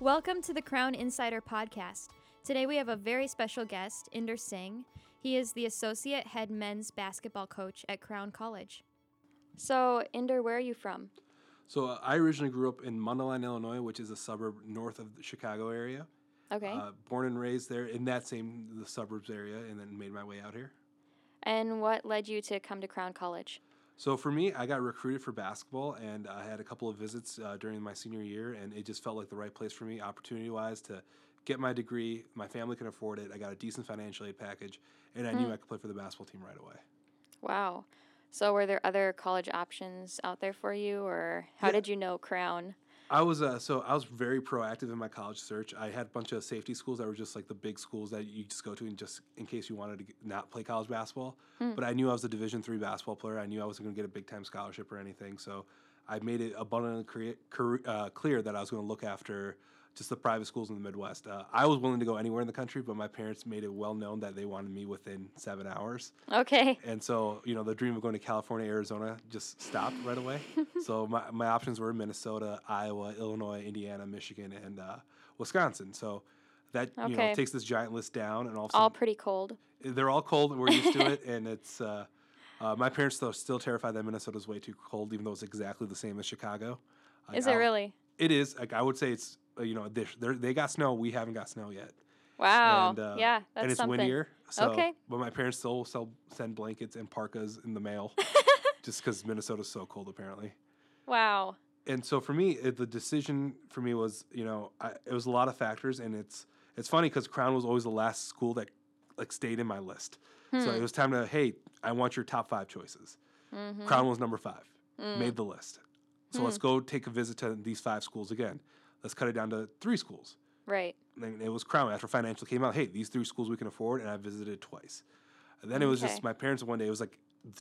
Welcome to the Crown Insider Podcast. Today we have a very special guest, Inder Singh. He is the Associate Head Men's Basketball Coach at Crown College. So, Inder, where are you from? So uh, I originally grew up in Mundelein, Illinois, which is a suburb north of the Chicago area. Okay. Uh, born and raised there in that same the suburbs area, and then made my way out here. and what led you to come to Crown College? So for me, I got recruited for basketball, and I had a couple of visits uh, during my senior year, and it just felt like the right place for me, opportunity-wise, to get my degree. My family can afford it. I got a decent financial aid package, and I knew I could play for the basketball team right away. Wow. So, were there other college options out there for you, or how Yeah. did you know Crown? I was uh, so I was very proactive in my college search. I had a bunch of safety schools that were just like the big schools that you just go to and just in case you wanted to not play college basketball. But I knew I was a Division three basketball player. I knew I wasn't going to get a big time scholarship or anything. So I made it abundantly crea- cur- uh, clear that I was going to look after just the private schools in the Midwest. Uh, I was willing to go anywhere in the country, but my parents made it well known that they wanted me within seven hours. Okay. And so, you know, the dream of going to California, Arizona just stopped right away. so my, my options were Minnesota, Iowa, Illinois, Indiana, Michigan, and uh, Wisconsin. So that you know takes this giant list down, and also All pretty cold. they're all cold, and we're used to it. And it's uh, uh, my parents though still terrified that Minnesota's way too cold, even though it's exactly the same as Chicago. Like, Is it I'll- really? It is. Like I would say, it's you know they they're- got snow, we haven't got snow yet. Wow. And, uh, yeah, that's and it's something. windier. So, Okay. But my parents still sell, send blankets and parkas in the mail, just because Minnesota's so cold apparently. Wow. And so for me, it, the decision for me was, you know, I, it was a lot of factors, and it's it's funny because Crown was always the last school that like stayed in my list. So Hmm. it was time to, hey, I want your top five choices. Mm-hmm. Crown was number five, Mm. made the list. So Hmm. let's go take a visit to these five schools again. Let's cut it down to three schools. Right. And it was Crown after financial came out. Hey, these three schools we can afford, and I visited twice. And then it was just my parents. One day it was like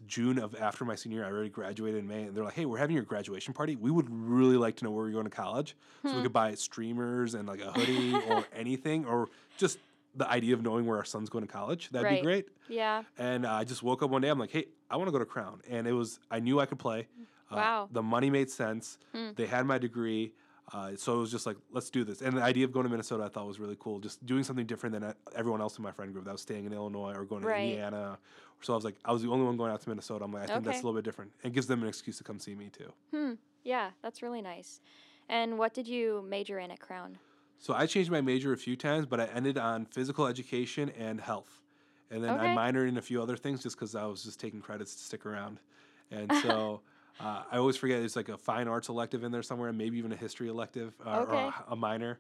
June of after my senior year. I already graduated in May, and they're like, "Hey, we're having your graduation party. We would really like to know where you're going to college, so Hmm. we could buy streamers and like a hoodie or anything, or just the idea of knowing where our son's going to college. That'd Right. be great." Yeah. And uh, I just woke up one day. I'm like, "Hey, I want to go to Crown," and it was I knew I could play. Uh, Wow. The money made sense. Hmm. They had my degree. Uh, so it was just like, let's do this. And the idea of going to Minnesota, I thought was really cool. Just doing something different than uh, everyone else in my friend group that was staying in Illinois or going to Right. Indiana. So I was like, I was the only one going out to Minnesota. I'm like, I think that's a little bit different. It gives them an excuse to come see me too. Hmm. Yeah, that's really nice. And what did you major in at Crown? So I changed my major a few times, but I ended on physical education and health. And then Okay. I minored in a few other things just because I was just taking credits to stick around. And so uh, I always forget there's like a fine arts elective in there somewhere, maybe even a history elective uh, or a, a minor.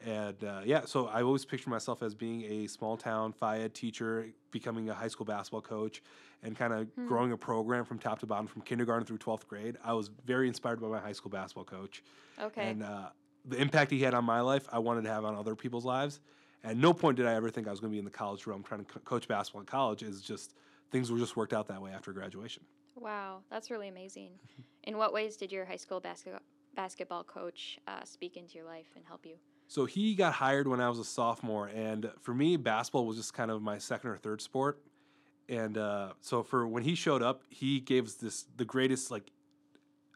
And uh, yeah, so I always picture myself as being a small town ed teacher, becoming a high school basketball coach, and kind of Hmm. growing a program from top to bottom, from kindergarten through 12th grade. I was very inspired by my high school basketball coach Okay. and uh, the impact he had on my life, I wanted to have on other people's lives. At no point did I ever think I was going to be in the college realm trying to co- coach basketball in college. Is just things were just worked out that way after graduation. Wow, that's really amazing. In what ways did your high school basketball basketball coach uh, speak into your life and help you? So he got hired when I was a sophomore, and for me, basketball was just kind of my second or third sport. And uh, so for when he showed up, he gave us this the greatest like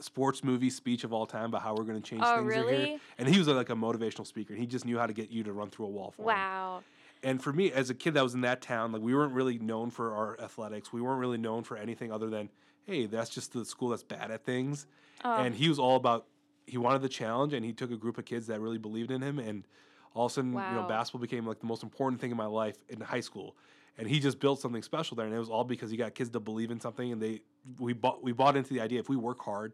sports movie speech of all time about how we're going to change Oh, things in here. really? And he was like a motivational speaker, and he just knew how to get you to run through a wall for him. Wow. And for me, as a kid that was in that town, like we weren't really known for our athletics. We weren't really known for anything other than, hey, that's just the school that's bad at things. Oh, and he was all about, he wanted the challenge, and he took a group of kids that really believed in him. And all of a sudden, you know, basketball became like the most important thing in my life in high school. And he just built something special there, and it was all because he got kids to believe in something, and they we bought we bought into the idea if we work hard,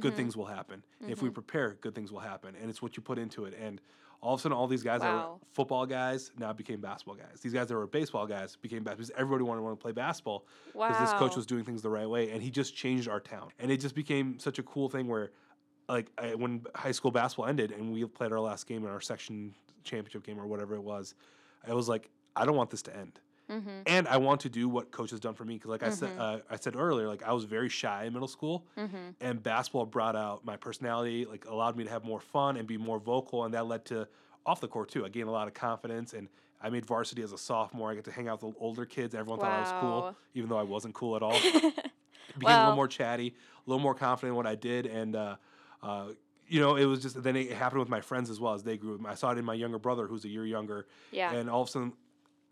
good Mhm. things will happen. If we Mhm. prepare, good things will happen, and it's what you put into it. And all of a sudden, all these guys that were football guys now became basketball guys. These guys that were baseball guys became basketball. Because everybody wanted to want to play basketball wow. because this coach was doing things the right way, and he just changed our town. And it just became such a cool thing where, like, I, when high school basketball ended and we played our last game in our section championship game or whatever it was, I was like, I don't want this to end Mm-hmm. and I want to do what coach has done for me because, like I said, Mhm. uh, I said earlier, like I was very shy in middle school, Mm-hmm. and basketball brought out my personality, like allowed me to have more fun and be more vocal, and that led to off the court too. I gained a lot of confidence, and I made varsity as a sophomore. I got to hang out with the older kids. Everyone thought I was cool, even though I wasn't cool at all. Became a little more chatty, a little more confident in what I did, and uh, uh, you know, it was just then it happened with my friends as well as they grew. I saw it in my younger brother, who's a year younger, Yeah. and all of a sudden,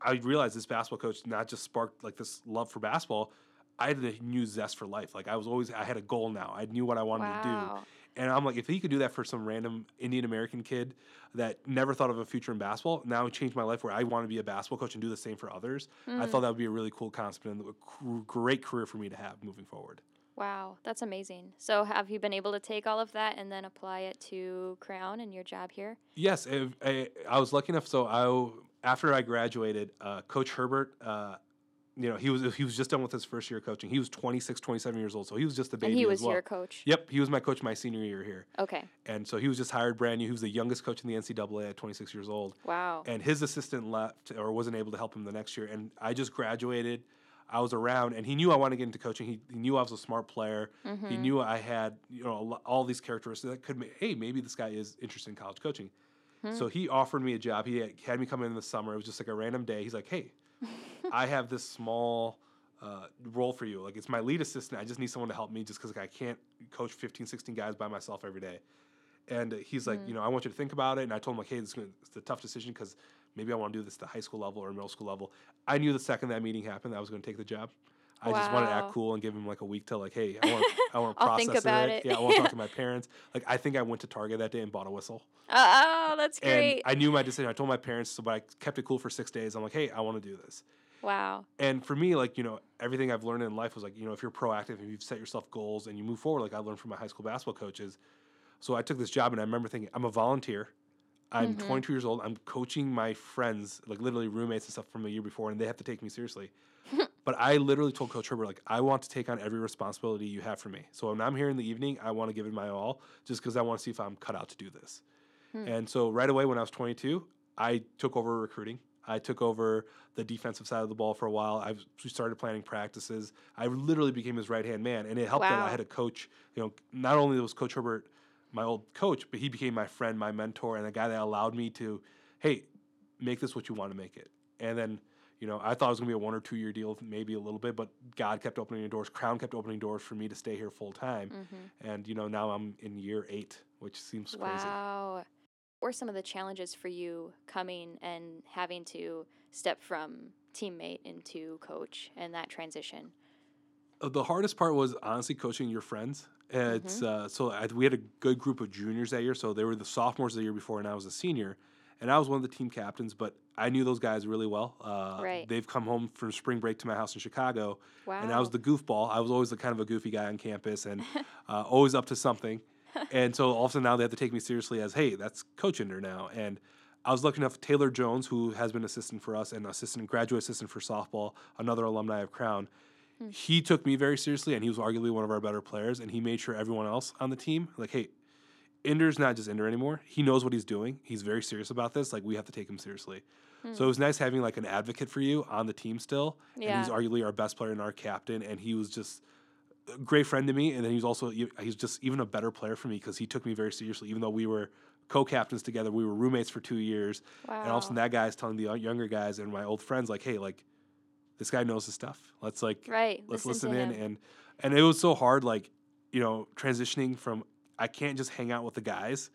I realized this basketball coach not just sparked like this love for basketball. I had a new zest for life. Like I was always, I had a goal now. I knew what I wanted to do. And I'm like, if he could do that for some random Indian American kid that never thought of a future in basketball, now it changed my life where I want to be a basketball coach and do the same for others. I thought mm. that would be a really cool concept and a great career for me to have moving forward. Wow, that's amazing. So, have you been able to take all of that and then apply it to Crown and your job here? Yes, I, I, I was lucky enough. So I, after I graduated, uh, Coach Herbert, uh, you know, he was he was just done with his first year of coaching. He was 26, 27 years old, so he was just a baby and he was as well. your coach. Yep, he was my coach my senior year here, Okay. and so he was just hired brand new. He was the youngest coach in the NCAA at 26 years old. Wow. and his assistant left or wasn't able to help him the next year. And I just graduated. I was around, and he knew I wanted to get into coaching. He, he knew I was a smart player. Mm-hmm. He knew I had you know all these characteristics that could. Hey, maybe this guy is interested in college coaching. Hmm. So he offered me a job. He had, had me come in in the summer. It was just like a random day. He's like, "Hey, I have this small uh, role for you. Like it's my lead assistant. I just need someone to help me just because like, I can't coach 15, 16 guys by myself every day." And he's like, Hmm. you know, I want you to think about it. And I told him like, hey, this is gonna, it's a tough decision because maybe I want to do this at the high school level or middle school level. I knew the second that meeting happened, that I was going to take the job. I just wanted to act cool and give him like a week to like, hey, I want, I want to process think about it. it. Yeah, I want to talk to my parents. Like, I think I went to Target that day and bought a whistle. Oh, that's great. And. I knew my decision. I told my parents, so but I kept it cool for six days. I'm like, hey, I want to do this. wow. And for me, like, you know, everything I've learned in life was like, you know, if you're proactive and you've set yourself goals and you move forward, like I learned from my high school basketball coaches. So I took this job and I remember thinking, I'm a volunteer. I'm Mhm. 22 years old. I'm coaching my friends, like literally roommates and stuff from a year before, and they have to take me seriously. but I literally told Coach Herbert, like, I want to take on every responsibility you have for me. So when I'm here in the evening, I want to give it my all just because I want to see if I'm cut out to do this. Hmm. And so right away when I was 22, I took over recruiting. I took over the defensive side of the ball for a while. I started planning practices. I literally became his right hand man, and it helped that I had a coach. You know, not only was Coach Herbert my old coach, but he became my friend, my mentor, and a guy that allowed me to, hey, make this what you want to make it. And then, you know, I thought it was gonna be a one or two year deal, maybe a little bit, but God kept opening doors. Crown kept opening doors for me to stay here full time. hmm And you know, now I'm in year eight, which seems crazy. Wow. What were some of the challenges for you coming and having to step from teammate into coach and that transition? Uh, the hardest part was honestly coaching your friends. It's uh, so I, we had a good group of juniors that year. So they were the sophomores the year before, and I was a senior, and I was one of the team captains. But I knew those guys really well. Uh, Right. They've come home from spring break to my house in Chicago, Wow. and I was the goofball. I was always the kind of a goofy guy on campus, and uh, always up to something. and so all of a sudden now they have to take me seriously as, hey, that's Coach Inder now. And I was lucky enough, Taylor Jones, who has been assistant for us and assistant graduate assistant for softball, another alumni of Crown. He took me very seriously, and he was arguably one of our better players. And he made sure everyone else on the team, like, hey, Inder's not just Inder anymore. He knows what he's doing. He's very serious about this. Like, we have to take him seriously. So it hmm. was nice having like an advocate for you on the team still. And he's arguably our best player and our captain. And he was just a great friend to me. And then he's also he's just even a better player for me because he took me very seriously. Even though we were co-captains together, we were roommates for two years. wow. And all of a sudden, that guy's telling the younger guys and my old friends like, "Hey, like this guy knows his stuff. Let's like right. let's listen, listen, in." him. And and it was so hard, like you know, transitioning from I can't just hang out with the guys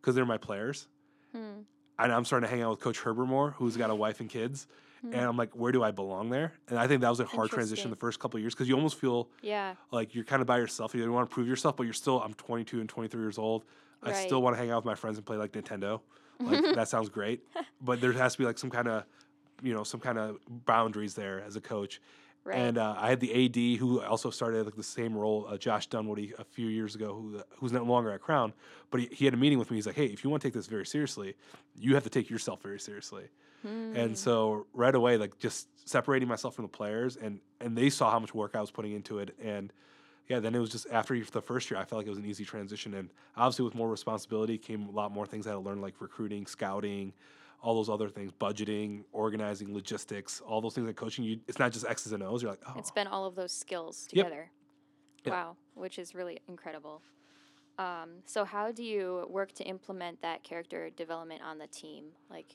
because they're my players Hmm. and I'm starting to hang out with Coach Herbert more, who's got a wife and kids. Hmm. And I'm like, where do I belong there? And I think that was a hard transition the first couple of years because you almost feel Yeah. like you're kind of by yourself. You don't want to prove yourself, but you're still. I'm 22 and 23 years old. I still want to hang out with my friends and play like Nintendo. Like that sounds great, but there has to be like some kind of, you know, some kind of boundaries there as a coach. Right. And uh, I had the AD who also started like the same role, uh, Josh Dunwoody, a few years ago, who who's no longer at Crown. But he, he had a meeting with me. He's like, "Hey, if you want to take this very seriously, you have to take yourself very seriously." Hmm. And so right away, like just separating myself from the players, and and they saw how much work I was putting into it, and yeah, then it was just after the first year, I felt like it was an easy transition, and obviously with more responsibility came a lot more things I had to learn, like recruiting, scouting, all those other things, budgeting, organizing, logistics, all those things like coaching. You, it's not just X's and O's. You're like, oh, It's been all of those skills together. Yeah. Wow, which is really incredible. Um, so, how do you work to implement that character development on the team? Like,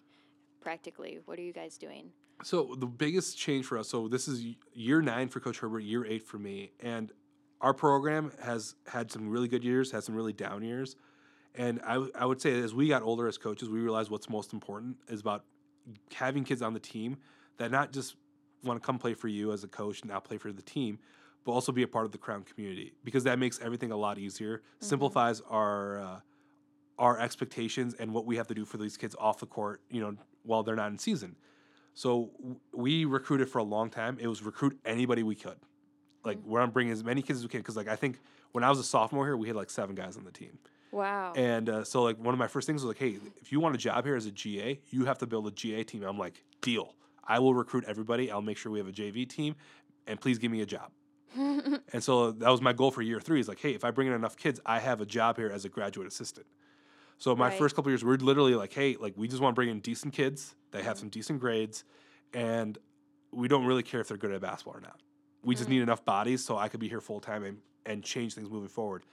practically, what are you guys doing? So the biggest change for us. So this is year nine for Coach Herbert, year eight for me, and our program has had some really good years, had some really down years, And I, I would say as we got older as coaches, we realized what's most important is about having kids on the team that not just want to come play for you as a coach and not play for the team, but also be a part of the Crown community because that makes everything a lot easier, simplifies our uh, our expectations and what we have to do for these kids off the court, you know, while they're not in season. So w- we recruited for a long time. It was recruit anybody we could. Like we're on bringing as many kids as we can because like I think when I was a sophomore here, we had like seven guys on the team. Wow. And uh, so, like, one of my first things was like, hey, if you want a job here as a GA, you have to build a GA team. I'm like, deal. I will recruit everybody. I'll make sure we have a JV team, and please give me a job. and so that was my goal for year three. Is like, hey, if I bring in enough kids, I have a job here as a graduate assistant. So my Right. first couple years, we're literally like, hey, like we just want to bring in decent kids that have some decent grades, and we don't really care if they're good at basketball or not. We just need enough bodies so I could be here full time and, and change things moving forward.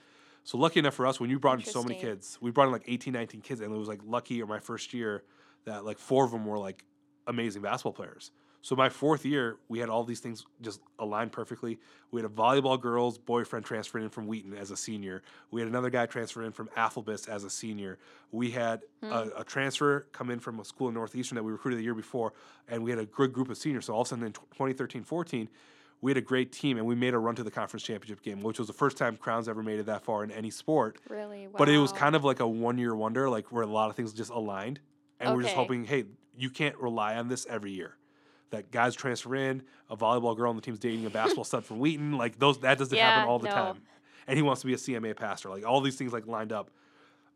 So lucky enough for us, when you brought in so many kids, we brought in like 18, 19 kids, and it was like lucky in my first year that like four of them were like amazing basketball players. So my fourth year, we had all these things just aligned perfectly. We had a volleyball girl's boyfriend transferred in from Wheaton as a senior. We had another guy transfer in from Afflebus as a senior. We had hmm. a, a transfer come in from a school in Northeastern that we recruited the year before, and we had a good group of seniors. So all of a sudden in 2013, 14, we had a great team, and we made a run to the conference championship game, which was the first time Crowns ever made it that far in any sport. really? Wow. But it was kind of like a one year wonder, like where a lot of things just aligned. And we're just hoping, hey, you can't rely on this every year. That guys transfer in, a volleyball girl on the team's dating a basketball stud from Wheaton. Like those that doesn't Yeah, happen all the no. time. And he wants to be a CMA pastor. Like all these things like lined up.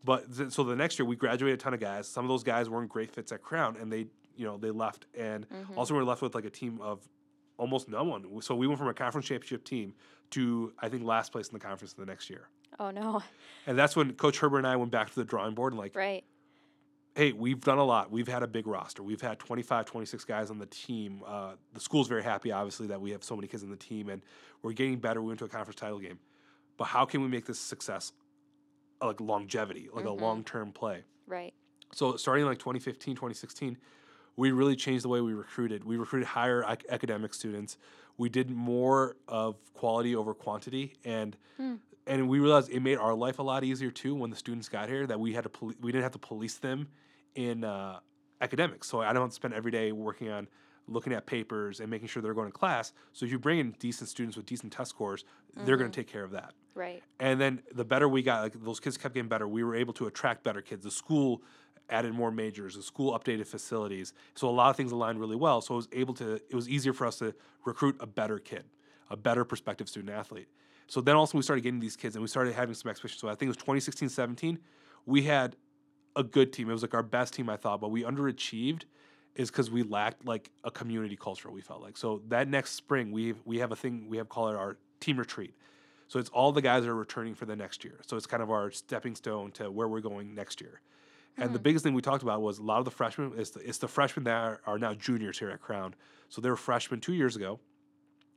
But th- so the next year we graduated a ton of guys. Some of those guys weren't great fits at Crown and they, you know, they left. And Mm-hmm. also we were left with like a team of almost no one. So we went from a conference championship team to I think last place in the conference the next year. Oh no. And that's when Coach Herbert and I went back to the drawing board and like, Right. hey, we've done a lot. We've had a big roster. We've had 25, 26 guys on the team. Uh, the school's very happy, obviously, that we have so many kids on the team, and we're getting better. We went to a conference title game. But how can we make this success like longevity, like a long term play? Right. So starting like 2015, 2016, we really changed the way we recruited. We recruited higher ac- academic students. We did more of quality over quantity, and and we realized it made our life a lot easier too when the students got here. That we had to poli- we didn't have to police them in uh, academics. So I don't spend every day working on looking at papers and making sure they're going to class. So if you bring in decent students with decent test scores, they're going to take care of that. Right. And then the better we got, like those kids kept getting better. We were able to attract better kids. The school added more majors. The school updated facilities. So a lot of things aligned really well. So it was able to. It was easier for us to recruit a better kid, a better prospective student athlete. So then also we started getting these kids and we started having some expectations. So I think it was 2016, 17. We had a good team. It was like our best team, I thought, but we underachieved is because we lacked like a community culture. We felt like so that next spring we we have a thing we have called our team retreat. So it's all the guys that are returning for the next year. So it's kind of our stepping stone to where we're going next year. And the uh-huh. biggest thing we talked about was a lot of the freshmen. It's the, it's the freshmen that are, are now juniors here at Crown. So they were freshmen two years ago,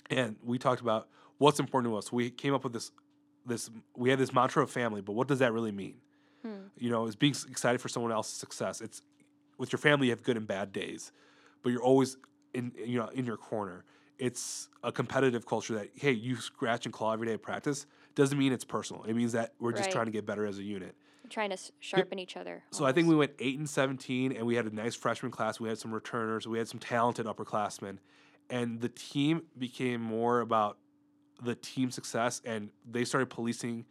and we talked about what's important to us. We came up with this this we had this mantra of family, but what does that really mean? Hmm. You know, it's being excited for someone else's success. It's with your family, you have good and bad days, but you're always in you know in your corner. It's a competitive culture that hey, you scratch and claw every day at practice doesn't mean it's personal. It means that we're just Right. trying to get better as a unit. Trying to sharpen each other. So I think we went eight and seventeen, and we had a nice freshman class. We had some returners. We had some talented upperclassmen, and the team became more about the team success, and they started policing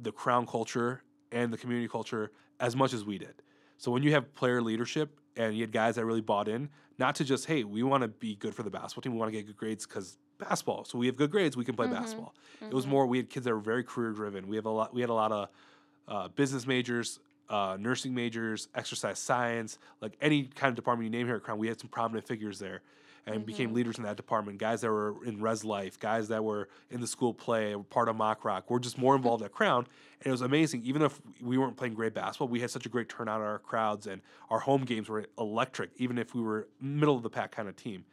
the crown culture and the community culture as much as we did. So when you have player leadership and you had guys that really bought in, not to just hey, we want to be good for the basketball team, we want to get good grades because basketball. So we have good grades, we can play mm-hmm. basketball. It was mm-hmm. more we had kids that were very career driven. We have a lot. We had a lot of uh, business majors, uh, nursing majors, exercise science, like any kind of department you name here at Crown. We had some prominent figures there and became leaders in that department. Guys that were in Res Life, guys that were in the school play, were part of Mock Rock. We're just more involved at Crown. And it was amazing. Even if we weren't playing great basketball, we had such a great turnout at our crowds and our home games were electric, even if we were middle of the pack kind of team.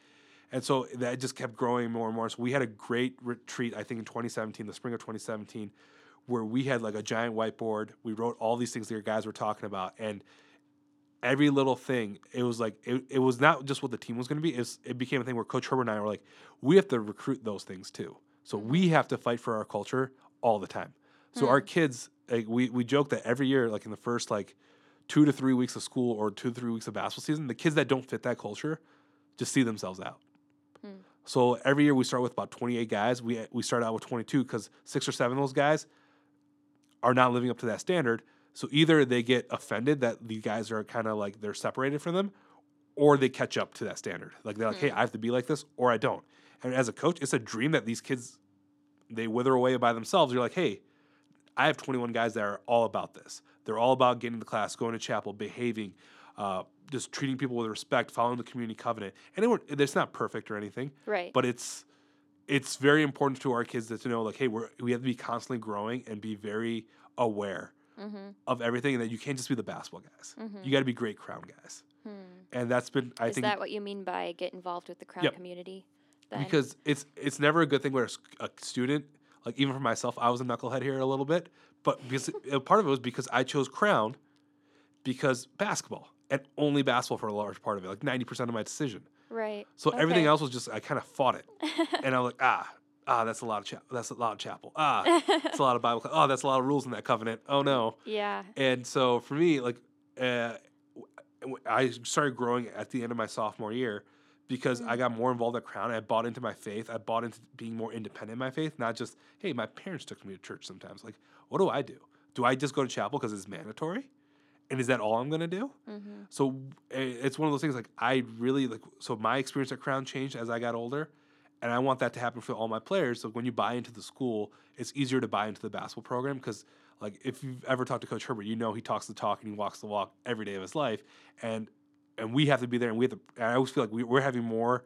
And so that just kept growing more and more. So we had a great retreat, I think, in 2017, the spring of 2017, where we had like a giant whiteboard. We wrote all these things that your guys were talking about. And every little thing, it was like, it, it was not just what the team was going to be. It, was, it became a thing where Coach Herbert and I were like, we have to recruit those things too. So we have to fight for our culture all the time. So our kids like we we joke that every year, like in the first like two to three weeks of school or two to three weeks of basketball season, the kids that don't fit that culture just see themselves out. Hmm. So every year we start with about 28 guys. We we start out with 22 because six or seven of those guys are not living up to that standard. So either they get offended that these guys are kind of like they're separated from them, or they catch up to that standard. Like they're like, hey, I have to be like this, or I don't. And as a coach, it's a dream that these kids they wither away by themselves. You're like, hey, I have 21 guys that are all about this. They're all about getting to class, going to chapel, behaving, uh, just treating people with respect, following the community covenant. And it, it's not perfect or anything, Right. but it's it's very important to our kids that to know like, hey, we're we have to be constantly growing and be very aware mm-hmm. of everything, and that you can't just be the basketball guys. Mhm. You got to be great crown guys. Hmm. And that's been I Is think that what you mean by get involved with the Crown Yep. community? Then? because it's it's never a good thing where a student like even for myself i was a knucklehead here a little bit but because part of it was because i chose crown because basketball and only basketball for a large part of it like 90% of my decision right. so everything else was just i kind of fought it and i'm like ah ah that's a lot of chapel that's a lot of chapel ah that's a lot of bible cla- oh that's a lot of rules in that covenant oh no yeah. and so for me, like, uh, I started growing at the end of my sophomore year because I got more involved at Crown. I bought into my faith. I bought into being more independent in my faith, not just, hey, my parents took me to church sometimes. Like, what do I do? Do I just go to chapel because it's mandatory? And is that all I'm going to do? Mm-hmm. So uh, it's one of those things like I really like so my experience at Crown changed as I got older and I want that to happen for all my players. So when you buy into the school, it's easier to buy into the basketball program because like if you've ever talked to Coach Herbert, you know he talks the talk and he walks the walk every day of his life and and we have to be there and we have to and I always feel like we, we're having more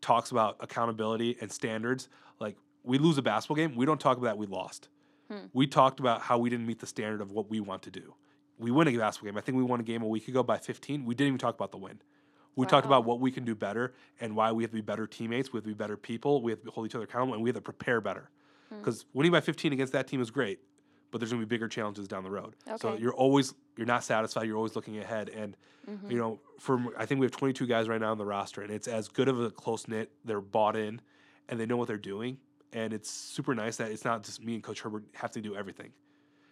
talks about accountability and standards. Like we lose a basketball game, we don't talk about that we lost. Hmm. We talked about how we didn't meet the standard of what we want to do. We win a basketball game. I think we won a game a week ago by 15. We didn't even talk about the win. We talked about what we can do better and why we have to be better teammates. We have to be better people. We have to hold each other accountable, and we have to prepare better. Hmm. Because winning by 15 against that team is great, but there's going to be bigger challenges down the road. So you're always you're not satisfied. You're always looking ahead, and Mm-hmm. you know, for I think we have 22 guys right now on the roster, and it's as good of a close knit. They're bought in, and they know what they're doing, and it's super nice that it's not just me and Coach Herbert have to do everything.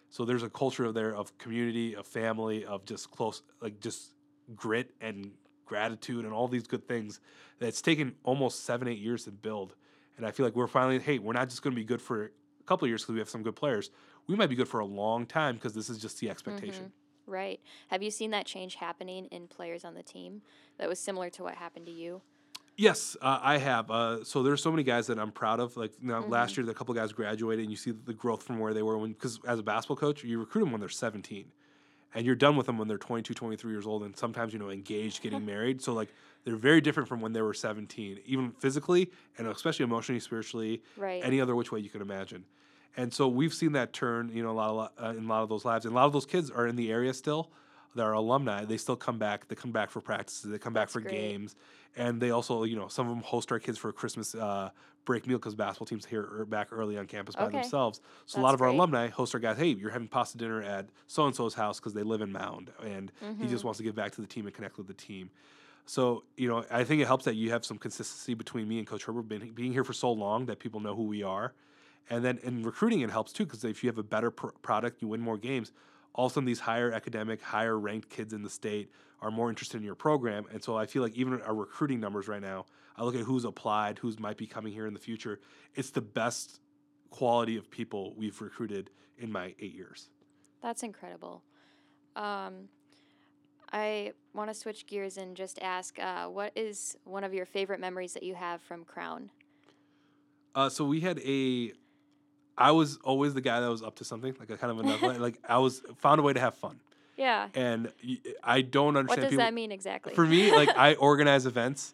So there's a culture there of community, of family, of just close, like just grit and gratitude and all these good things that's taken almost seven, eight years to build. And I feel like we're finally, hey, we're not just going to be good for a couple years because we have some good players. We might be good for a long time because this is just the expectation. Mm-hmm. Right. Have you seen that change happening in players on the team that was similar to what happened to you? Yes, uh, I have. Uh, so there's so many guys that I'm proud of. Like now, Mm-hmm. last year, a couple guys graduated, and you see the growth from where they were when. Because as a basketball coach, you recruit them when they're 17, and you're done with them when they're 22, 23 years old, and sometimes you know engaged, getting married. So like they're very different from when they were 17, even physically and especially emotionally, spiritually, Right. any other which way you can imagine. And so we've seen that turn, you know, a lot of, uh, in a lot of those lives, and a lot of those kids are in the area still. That are alumni. They still come back. They come back for practices. They come back for great. games, and they also, you know, some of them host our kids for a Christmas uh, break meal because basketball teams here are back early on campus by Okay. themselves. So a lot That's of our great. alumni host our guys. Hey, you're having pasta dinner at so and so's house because they live in Mound, and he Mm-hmm. just wants to give back to the team and connect with the team. So you know, I think it helps that you have some consistency between me and Coach Herbert being, being here for so long that people know who we are, and then in recruiting it helps too because if you have a better pr- product, you win more games. All of a sudden, these higher academic, higher ranked kids in the state are more interested in your program, and so I feel like even our recruiting numbers right now, I look at who's applied, who's might be coming here in the future. It's the best quality of people we've recruited in my eight years. That's incredible. Um, I want to switch gears and just ask uh, what is one of your favorite memories that you have from Crown? Uh, so we had a. I was always the guy that was up to something, like a kind of a knucklehead. like I was found a way to have fun, Yeah. and I don't understand. What does people. that mean exactly? For me, like I organize events.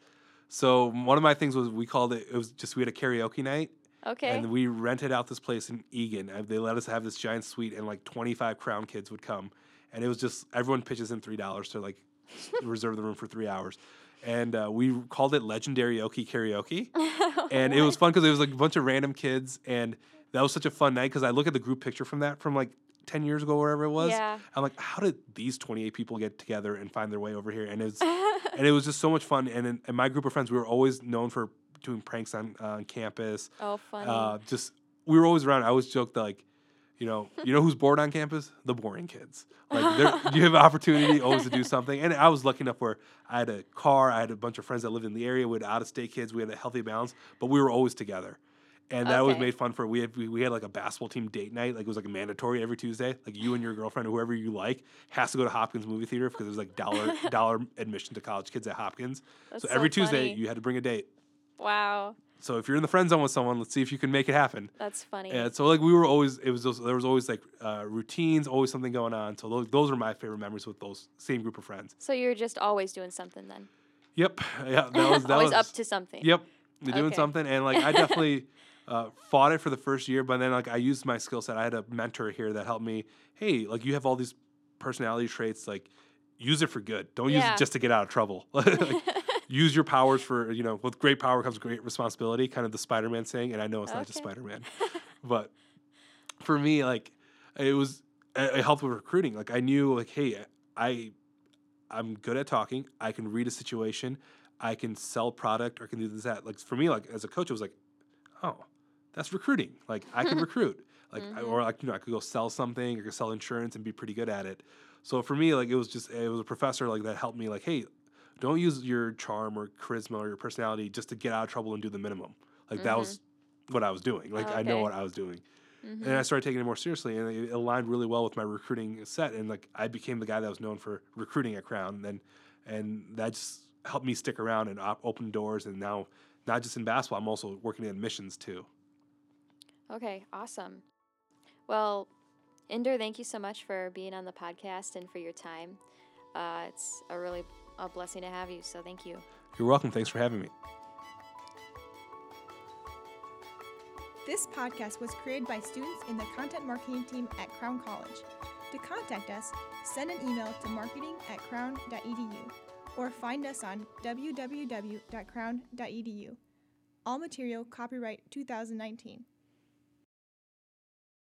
So one of my things was we called it. It was just we had a karaoke night, okay. and we rented out this place in Eagan. They let us have this giant suite, and like twenty five Crown kids would come, and it was just everyone pitches in three dollars to like reserve the room for three hours. And uh, we called it Legendary Okie Karaoke and it was fun because it was like a bunch of random kids, and that was such a fun night. Because I look at the group picture from that from like ten years ago, wherever it was. Yeah. I'm like, how did these 28 people get together and find their way over here? And it's and it was just so much fun. And in, in my group of friends, we were always known for doing pranks on uh, on campus. oh, funny. Uh, just we were always around. I always joked that like, You know, you know who's bored on campus? The boring kids. Like you have an opportunity always to do something. And I was lucky enough where I had a car, I had a bunch of friends that lived in the area. We had out of state kids. We had a healthy balance, but we were always together. And that Okay. made fun for we had we, we had like a basketball team date night. Like it was like a mandatory every Tuesday. Like you and your girlfriend or whoever you like has to go to Hopkins movie theater because it was like dollar dollar admission to college kids at Hopkins. That's so so every Tuesday funny. you had to bring a date. Wow, So if you're in the friend zone with someone, let's see if you can make it happen. that's funny. And so like we were always it was those, there was always like uh, routines, always something going on. So those those are my favorite memories with those same group of friends. So you're just always doing something then. Yep. Yeah. That was that always was up to something. Yep. You're doing Okay. something, and like I definitely uh, fought it for the first year, but then like I used my skill set. I had a mentor here that helped me. Hey, like you have all these personality traits, like use it for good. Don't use it just to get out of trouble. Like, use your powers for you know. With great power comes great responsibility. Kind of the Spider-Man saying, and I know it's not just Spider-Man, but for me, like it was it it helped with recruiting. Like I knew, like hey, I I'm good at talking. I can read a situation. I can sell product or can do this that. Like for me, like as a coach, it was like, oh, that's recruiting. Like I can recruit. Like I- or like you know I could go sell something or could sell insurance and be pretty good at it. So for me, like it was just it was a professor like that helped me. Like hey, don't use your charm or charisma or your personality just to get out of trouble and do the minimum. Like that was what I was doing. Like I know what I was doing. Mhm. And I started taking it more seriously, and it aligned really well with my recruiting set. And like I became the guy that was known for recruiting at Crown, and and that just helped me stick around and op- open doors. And now, not just in basketball, I'm also working in admissions too. Okay, awesome. Well, Inder, thank you so much for being on the podcast and for your time. Uh, it's a really a blessing to have you. So thank you. You're welcome. Thanks for having me. This podcast was created by students in the content marketing team at Crown College. To contact us, send an email to marketing at crown.edu or find us on www.crown.edu. All material copyright 2019.